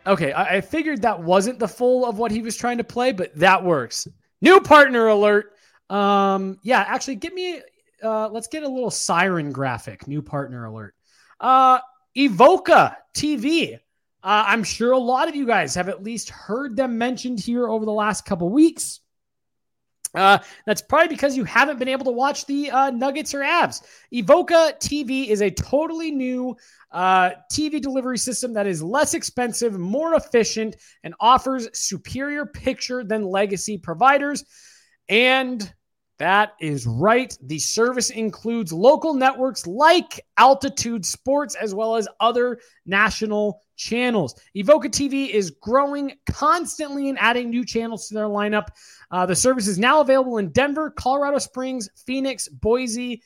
Okay, I, I figured that wasn't the full of what he was trying to play, but that works. New partner alert. Um, yeah, actually, get me. Uh, let's get a little siren graphic. New partner alert. Uh, Evoca TV. Uh, I'm sure a lot of you guys have at least heard them mentioned here over the last couple weeks. Uh, that's probably because you haven't been able to watch the uh, Nuggets or Avs. Evoca TV is a totally new uh, TV delivery system that is less expensive, more efficient, and offers superior picture than legacy providers. And that is right. The service includes local networks like Altitude Sports as well as other national channels. Evoca TV is growing constantly and adding new channels to their lineup. Uh, the service is now available in Denver, Colorado Springs, Phoenix, Boise,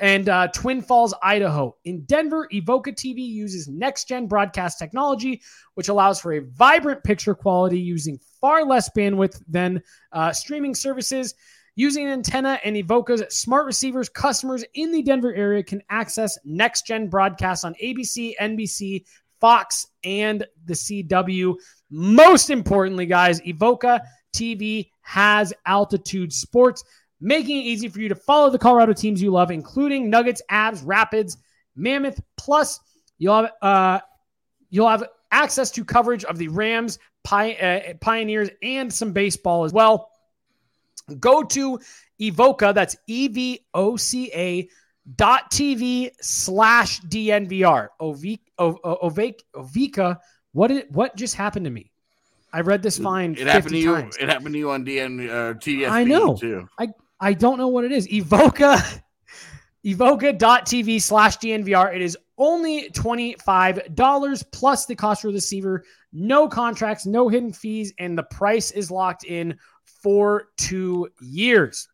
and uh, Twin Falls, Idaho. In Denver, Evoca TV uses next gen broadcast technology, which allows for a vibrant picture quality using far less bandwidth than uh, streaming services. Using an antenna and Evoca's smart receivers, customers in the Denver area can access next gen broadcasts on ABC, NBC, Fox, and the CW. Most importantly, guys, Evoca TV has altitude sports, making it easy for you to follow the Colorado teams you love, including Nuggets, Avs, Rapids, Mammoth. Plus, you'll have uh, you'll have access to coverage of the Rams, Pi- uh, Pioneers, and some baseball as well. Go to Evoca, that's E V O C A dot TV slash DNVR. Ovica, what did, what just happened to me? I read this fine. It happened to you. Times. It happened to you on DN uh, TSP I know. too. I I don't know what it is. Evoca evoca.tv slash DNVR. It is only $25 plus the cost for the receiver. No contracts, no hidden fees, and the price is locked in for two years.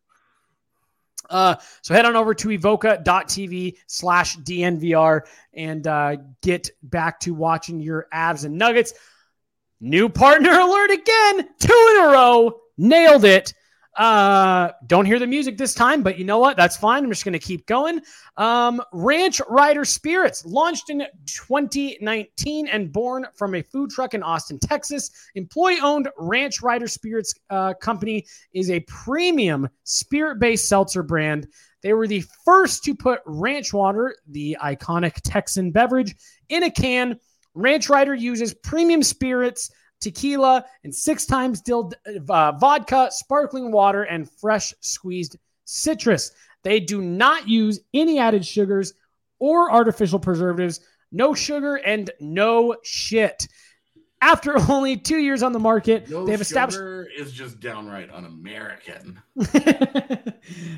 Uh, so head on over to evoca.tv slash DNVR and uh, get back to watching your Avs and Nuggets. New partner alert again, two in a row. Nailed it. Uh, don't hear the music this time, but you know what? That's fine. I'm just going to keep going. Um, Ranch Rider Spirits launched in 2019 and born from a food truck in Austin, Texas. Employee owned Ranch Rider Spirits uh, company is a premium spirit based seltzer brand. They were the first to put ranch water, the iconic Texan beverage, in a can. Ranch Rider uses premium spirits tequila, and six times distilled uh, vodka, sparkling water, and fresh squeezed citrus. They do not use any added sugars or artificial preservatives, no sugar, and no shit. After only two years on the market, no they've established is just downright un-American.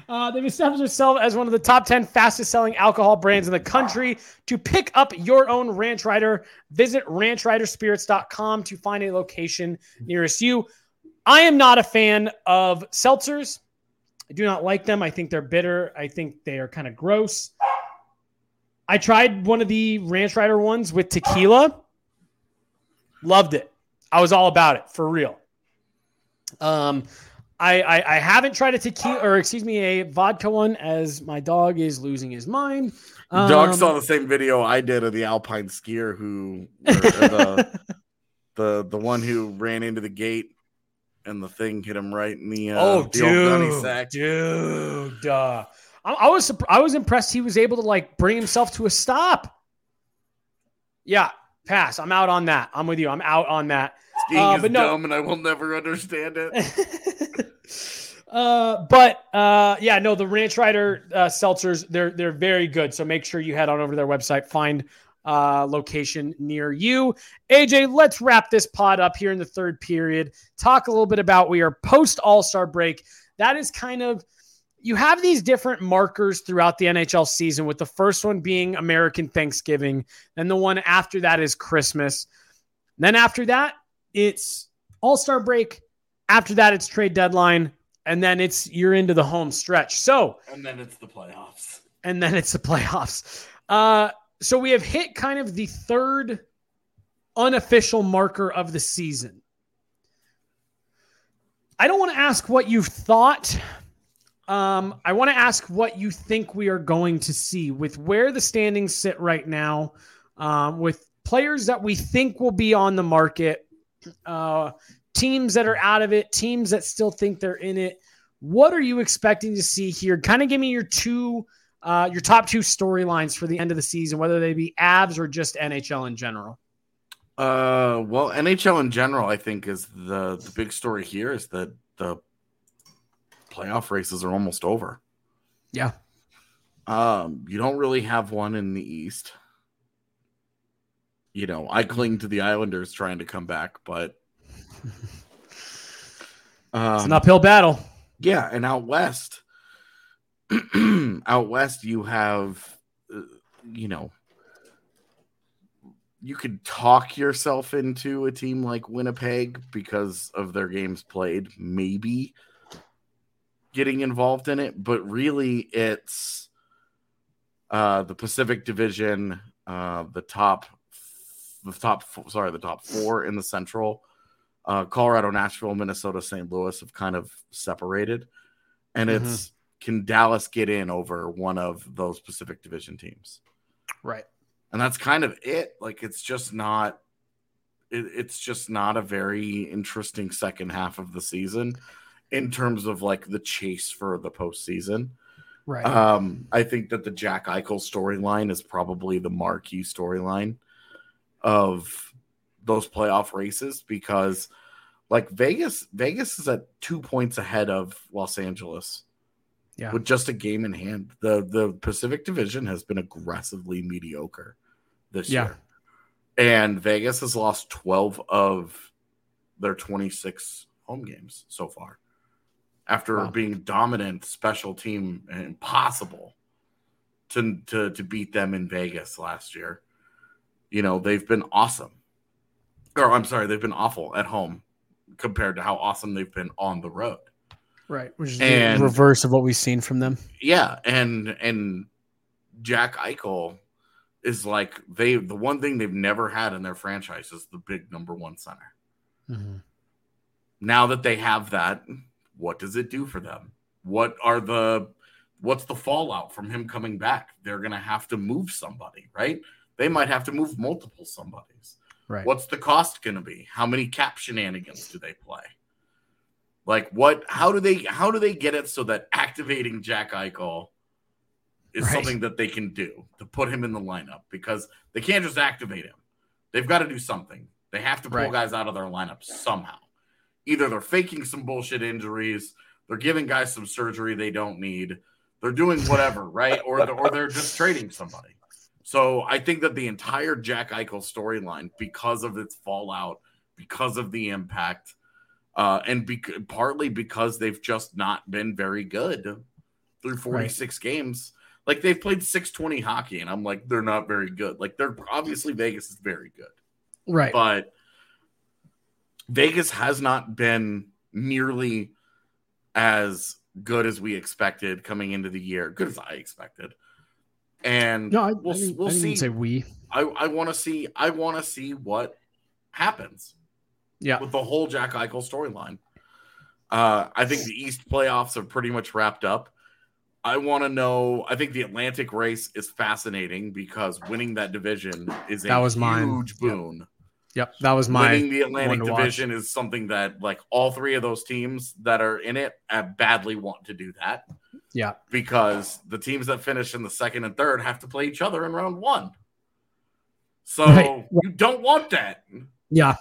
uh, they've established themselves as one of the top ten fastest selling alcohol brands in the country. To pick up your own Ranch Rider, visit ranchriderspirits.com to find a location nearest you. I am not a fan of seltzers. I do not like them. I think they're bitter. I think they are kind of gross. I tried one of the Ranch Rider ones with tequila Loved it. I was all about it for real. Um, I, I, I haven't tried a tequila or excuse me a vodka one as my dog is losing his mind. Um, Dog saw the same video I did of the alpine skier who or, or the, the the one who ran into the gate and the thing hit him right in the uh, oh, the dude, dude. Uh, I, I was I was impressed he was able to like bring himself to a stop. Yeah, pass. I'm out on that. I'm with you. I'm out on that. Skiing Uh, is no- dumb, and I will never understand it. uh, but uh, yeah, no, the Ranch Rider uh, seltzers they're they're very good. So make sure you head on over to their website, find uh, location near you. AJ, let's wrap this pod up here in the third period. Talk a little bit about we are post All Star break. That is kind of you have these different markers throughout the NHL season, with the first one being American Thanksgiving, then the one after that is Christmas. Then after that, it's All Star break. After that, it's trade deadline, and then it's you're into the home stretch. So, and then it's the playoffs. and then it's the playoffs. Uh, so we have hit kind of the third unofficial marker of the season. I don't want to ask what you've thought. Um, I want to ask what you think we are going to see with where the standings sit right now, um, with players that we think will be on the market, uh, teams that are out of it, teams that still think they're in it. What are you expecting to see here? Kind of give me your two, uh, your top two storylines for the end of the season, whether they be Avs or just NHL in general. Uh, well, NHL in general, I think is the the big story here is that the playoff races are almost over. Yeah. Um, you don't really have one in the East. You know, I cling to the Islanders trying to come back, but It's um, an uphill battle. yeah, and out west, out west, you have, uh, you know, you could talk yourself into a team like Winnipeg because of their games played, maybe getting involved in it, but really it's uh, the Pacific Division, uh, the top, the top, sorry, the top four in the Central. Uh, Colorado, Nashville, Minnesota, St. Louis have kind of separated, and it's can Dallas get in over one of those Pacific Division teams? Right. and that's kind of it. Like it's just not. It, it's just not a very interesting second half of the season in terms of like the chase for the postseason. Right. Um, I think that the Jack Eichel storyline is probably the marquee storyline of those playoff races because, like Vegas, Vegas is at two points ahead of Los Angeles yeah. with just a game in hand. The the Pacific Division has been aggressively mediocre this Yeah. year. And Vegas has lost 12 of their 26 home games so far. After Wow. being dominant special team and impossible to, to to beat them in Vegas last year. You know, they've been awesome. Or I'm sorry, they've been awful at home compared to how awesome they've been on the road. right. Which is and- the reverse of what we've seen from them. Yeah, and and Jack Eichel is like they the one thing they've never had in their franchise is the big number one center. Mm-hmm. Now that they have that, what does it do for them? What are the what's the fallout from him coming back? They're gonna have to move somebody, right? They might have to move multiple somebodies. Right. What's the cost going to be? How many cap shenanigans do they play? Like what? How do they? How do they get it so that activating Jack Eichel is Right. something that they can do to put him in the lineup? Because they can't just activate him. They've got to do something. They have to pull Right. guys out of their lineup somehow. Either they're faking some bullshit injuries, they're giving guys some surgery they don't need, they're doing whatever, right? Or or they're just trading somebody. So I think that the entire Jack Eichel storyline, because of its fallout, because of the impact, uh, and bec- partly because they've just not been very good through 46 games. Like they've played 620 hockey, and I'm like, they're not very good. Like they're obviously Vegas is very good, Right. but Vegas has not been nearly as good as we expected coming into the year, good as I expected. And no, I, we'll I we'll I see. say we. I, I want to see I want to see what happens Yeah. with the whole Jack Eichel storyline. Uh, I think the East playoffs are pretty much wrapped up. I want to know. I think the Atlantic race is fascinating because winning that division is a That was mine. huge boon. Yep, that was my winning the Atlantic watch. division is something that like all three of those teams that are in it uh, badly want to do that yeah. because the teams that finish in the second and third have to play each other in round one. So Right. you don't want that. Yeah,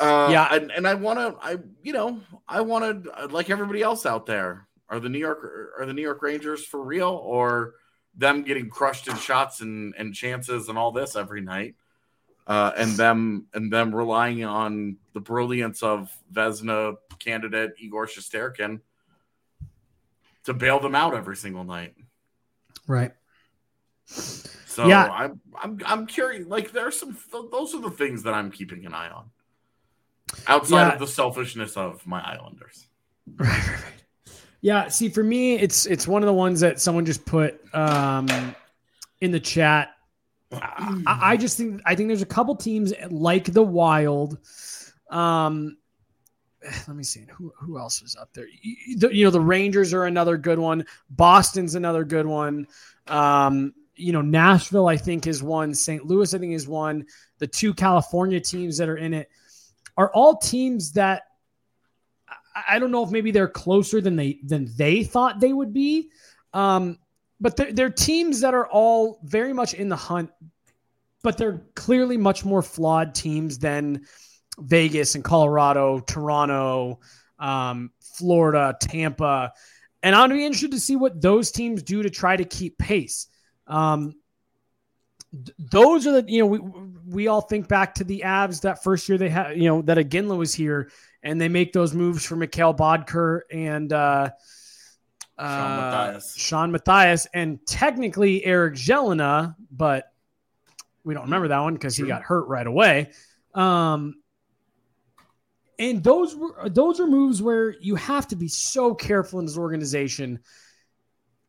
Uh, Yeah. and, and I want to, I you know, I wanted like everybody else out there. Are the New York are the New York Rangers for real, or them getting crushed in shots and and chances and all this every night, uh, and them and them relying on the brilliance of Vezina candidate Igor Shesterkin to bail them out every single night. right. So Yeah. I'm I'm I'm curious. Like there's some those are the things that I'm keeping an eye on. Outside Yeah. of the selfishness of my Islanders. Right, right, right. Yeah, see, for me, it's it's one of the ones that someone just put um, in the chat. I, I just think I think there's a couple teams like the Wild. Um, let me see who who else is up there. You, you know, the Rangers are another good one. Boston's another good one. Um, you know, Nashville I think is one. St. Louis I think is one. The two California teams that are in it are all teams that I- I don't know if maybe they're closer than they than they thought they would be. Um, but they're, they're teams that are all very much in the hunt, but they're clearly much more flawed teams than Vegas and Colorado, Toronto, um, Florida, Tampa. And I'm be interested to see what those teams do to try to keep pace. Um, th- those are the you know we we all think back to the Avs that first year they had you know that Iginla was here and they make those moves for Mikkel Boedker and uh, Shawn uh, Matthias. Shawn Matthias, and technically Eric Gelinas, but we don't remember that one because he got hurt right away. Um, and those were those are moves where you have to be so careful in this organization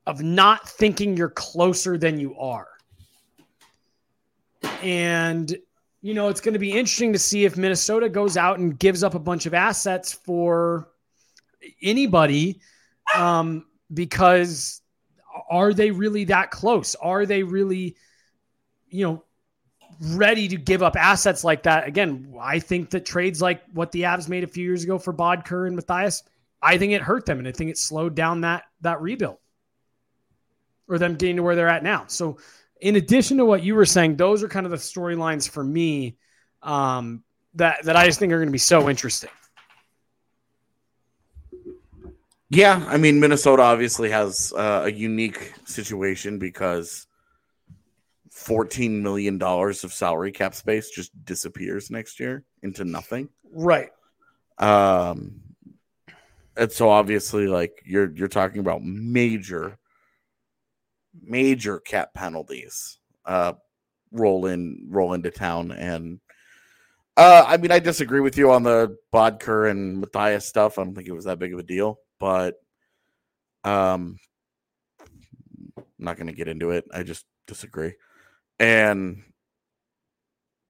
of not thinking you're closer than you are. And you know, it's going to be interesting to see if Minnesota goes out and gives up a bunch of assets for anybody um, because are they really that close? Are they really, you know, ready to give up assets like that? Again, I think that trades like what the Avs made a few years ago for Boedker and Matthias, I think it hurt them, and I think it slowed down that that rebuild or them getting to where they're at now. So, in addition to what you were saying, those are kind of the storylines for me um, that that I just think are going to be so interesting. Yeah, I mean Minnesota obviously has uh, a unique situation because fourteen million dollars of salary cap space just disappears next year into nothing. Right. Um, and so obviously, like you're you're talking about major, major cap penalties uh, roll in roll into town, and uh, I mean I disagree with you on the Boedker and Matthias stuff. I don't think it was that big of a deal, but um, I'm not going to get into it. I just disagree, and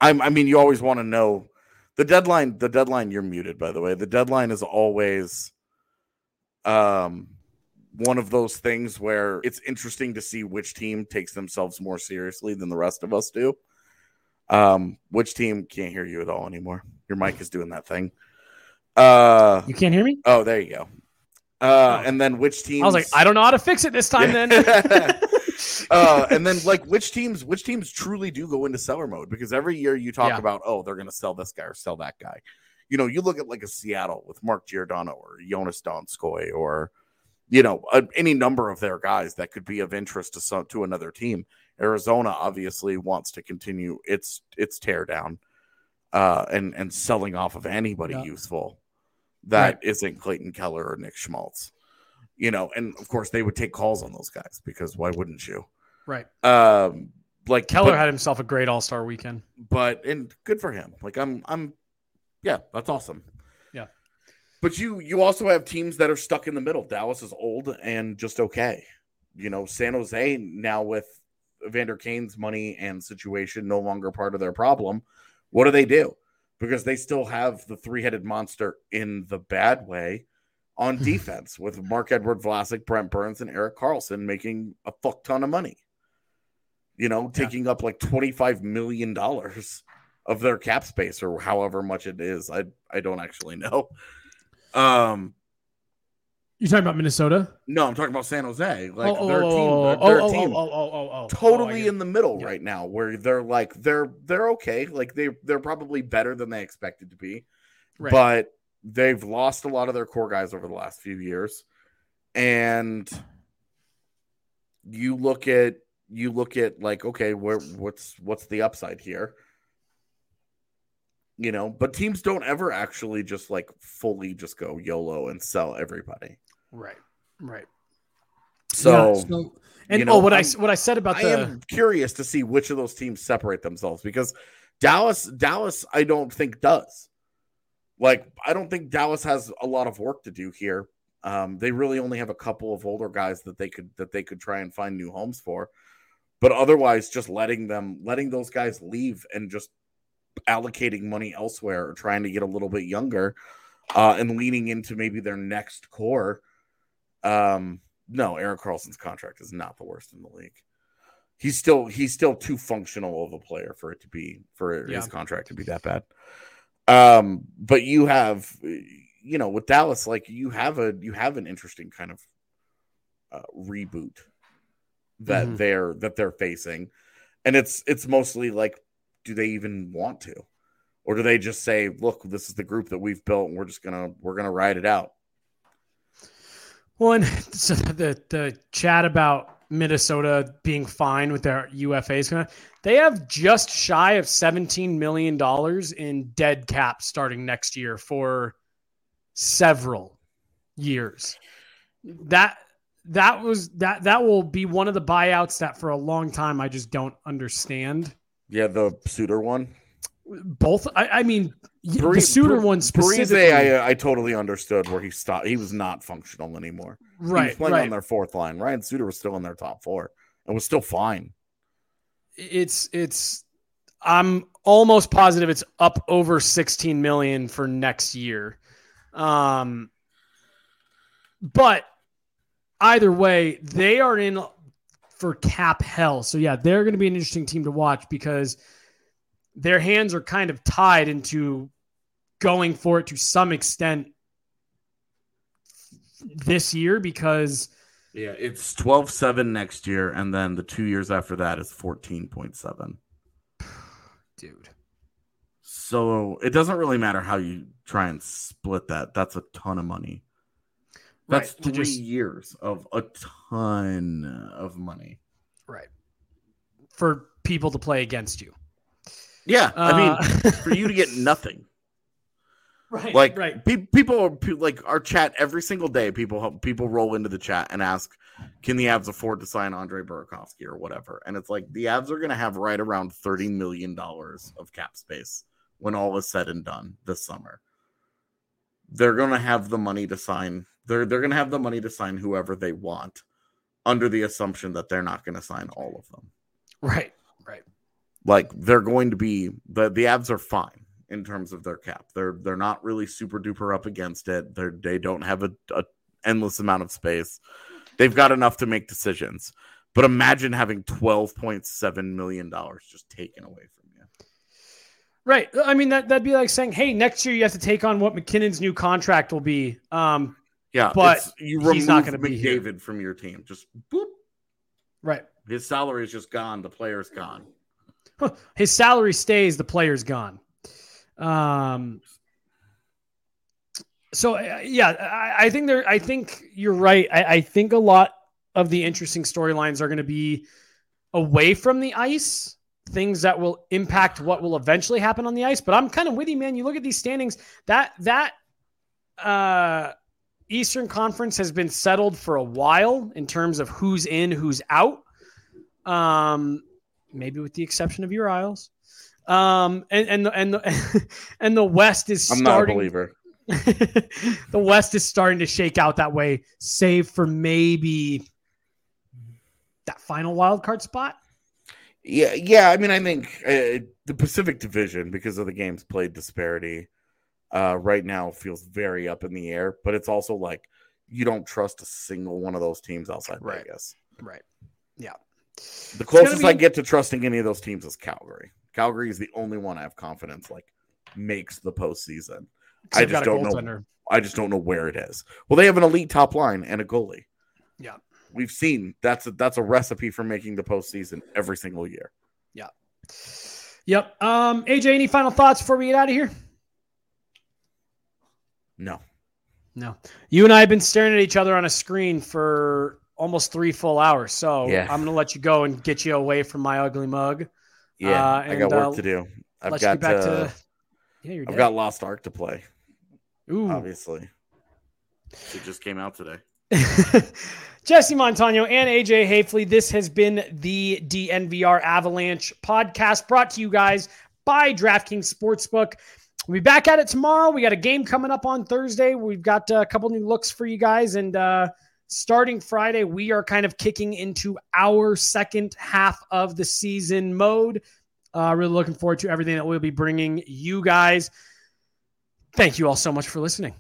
I'm I mean you always want to know the deadline the deadline you're muted by the way the deadline is always um one of those things where it's interesting to see which team takes themselves more seriously than the rest of us do um which team can't hear you at all anymore your mic is doing that thing uh You can't hear me? oh there you go uh Oh. and then which team I was like, I don't know how to fix it this time then. uh, and then like which teams which teams truly do go into seller mode because every year you talk Yeah. about oh they're going to sell this guy or sell that guy you know you look at like a seattle with mark giordano or Joonas Donskoi or you know uh, any number of their guys that could be of interest to some to another team arizona obviously wants to continue its its tear down uh and and selling off of anybody Yeah. useful that not clayton keller or nick schmaltz you know and of course they would take calls on those guys because why wouldn't you? Right. um like Keller but, had himself a great All Star weekend. but and good for him. Like i'm i'm yeah that's awesome. Yeah. but you you also have teams that are stuck in the middle. Dallas is old and just okay. You know san jose now with vander kane's money and situation no longer part of their problem what do they do because they still have the three headed monster in the bad way on defense with Marc-Edouard Vlasic, Brent Burns, and Erik Karlsson making a fuck ton of money. You know, taking up like $25 million of their cap space or however much it is. I I don't actually know. Um You talking about Minnesota? no, I'm talking about San Jose. Like oh, oh their oh, team, oh, their, oh, their oh, team oh, oh, oh, oh, totally oh, in the middle Yeah. right now where they're like they're they're okay. Like they they're probably better than they expected to be. Right. But they've lost a lot of their core guys over the last few years. And you look at you look at like okay, where what's what's the upside here? You know, but teams don't ever actually just like fully just go YOLO and sell everybody. Right, right. So, Yeah, so- and you know, oh, what I I'm- s- what I said about I the am curious to see which of those teams separate themselves because Dallas, Dallas, I don't think does. Like, I don't think Dallas has a lot of work to do here. Um, they really only have a couple of older guys that they could that they could try and find new homes for, but otherwise, just letting them letting those guys leave and just allocating money elsewhere or trying to get a little bit younger uh, and leaning into maybe their next core. Um, no, Aaron Karlsson's contract is not the worst in the league. He's still he's still too functional of a player for it to be for Yeah. his contract to be that bad. Um, but you have you know with Dallas, like you have a you have an interesting kind of uh, reboot that Mhm. they're that they're facing, and it's it's mostly like, do they even want to, or do they just say, look, this is the group that we've built, and we're just gonna we're gonna ride it out. One so the the chat about Minnesota being fine with their UFAs. They have just shy of seventeen million dollars in dead cap starting next year for several years. That that was that that will be one of the buyouts that for a long time I just don't understand. Yeah, the Suter one. Both, I, I mean, y- the Suter Par- one specifically, I, I totally understood where he stopped. He was not functional anymore. he was right? playing Right. on their fourth line. Ryan Suter was still in their top four and was still fine. it's it's i'm almost positive it's up over 16 million for next year um but either way they are in for cap hell so yeah they're going to be an interesting team to watch because their hands are kind of tied into going for it to some extent this year because Yeah, it's 12 7 next year. And then the two years after that is 14.7. dude So it doesn't really matter how you try and split that. That's a ton of money. That's Right, three just- years of a ton of money. right for people to play against you Yeah, I mean, Uh, for you to get nothing. right like right. pe- people are pe- like our chat every single day people people roll into the chat and ask can the avs afford to sign andre burakovsky or whatever? And it's like the avs are going to have right around 30 million dollars of cap space when all is said and done this summer. They're going to have the money to sign they're they're going to have the money to sign whoever they want under the assumption that they're not going to sign all of them. Right like they're going to be the the Avs are fine in terms of their cap. They're they're not really super duper up against it. They're they don't have a, a endless amount of space. They've got enough to make decisions. But imagine having twelve point seven million dollars just taken away from you. right i mean that, that'd be like saying hey next year you have to take on what MacKinnon's new contract will be um Yeah, But you he's not gonna be David from your team. Just boop. right His salary is just gone. The player's gone. his salary stays the player's gone. Um so uh, yeah I, I think there i think you're right. I, I think a lot of the interesting storylines are going to be away from the ice things that will impact what will eventually happen on the ice but i'm kind of with you man. You look at these standings that that uh eastern conference has been settled for a while in terms of who's in who's out. Um maybe with the exception of your Isles. Um, and and the, and the, and the West is I'm not a starting. believer. the West is starting to shake out that way, save for maybe that final wild card spot. Yeah, yeah. I mean, I think uh, the Pacific Division, because of the games played disparity, uh, right now feels very up in the air. But it's also like you don't trust a single one of those teams outside Right. Vegas. Right. Yeah. The closest be- I get to trusting any of those teams is Calgary. Calgary is the only one I have confidence like makes the postseason. I just don't know. I just don't know where it is. Well, they have an elite top line and a goalie. Yeah. We've seen that's a, that's a recipe for making the postseason every single year. Yeah. Yep. Um, AJ, any final thoughts before we get out of here? No. No. You and I have been staring at each other on a screen for almost three full hours. So Yeah. I'm going to let you go and get you away from my ugly mug. Yeah, Uh, I got work uh, to do. I've got uh, to. Yeah, you're I've dead. got Lost Ark to play. Ooh. Obviously, It just came out today. Jesse Montano and AJ Haefele. This has been the DNVR Avalanche podcast brought to you guys by DraftKings Sportsbook. We'll be back at it tomorrow. We got a game coming up on Thursday. We've got a couple new looks for you guys. And uh, starting Friday, we are kind of kicking into our second half of the season mode. Uh, really looking forward to everything that we'll be bringing you guys. Thank you all so much for listening.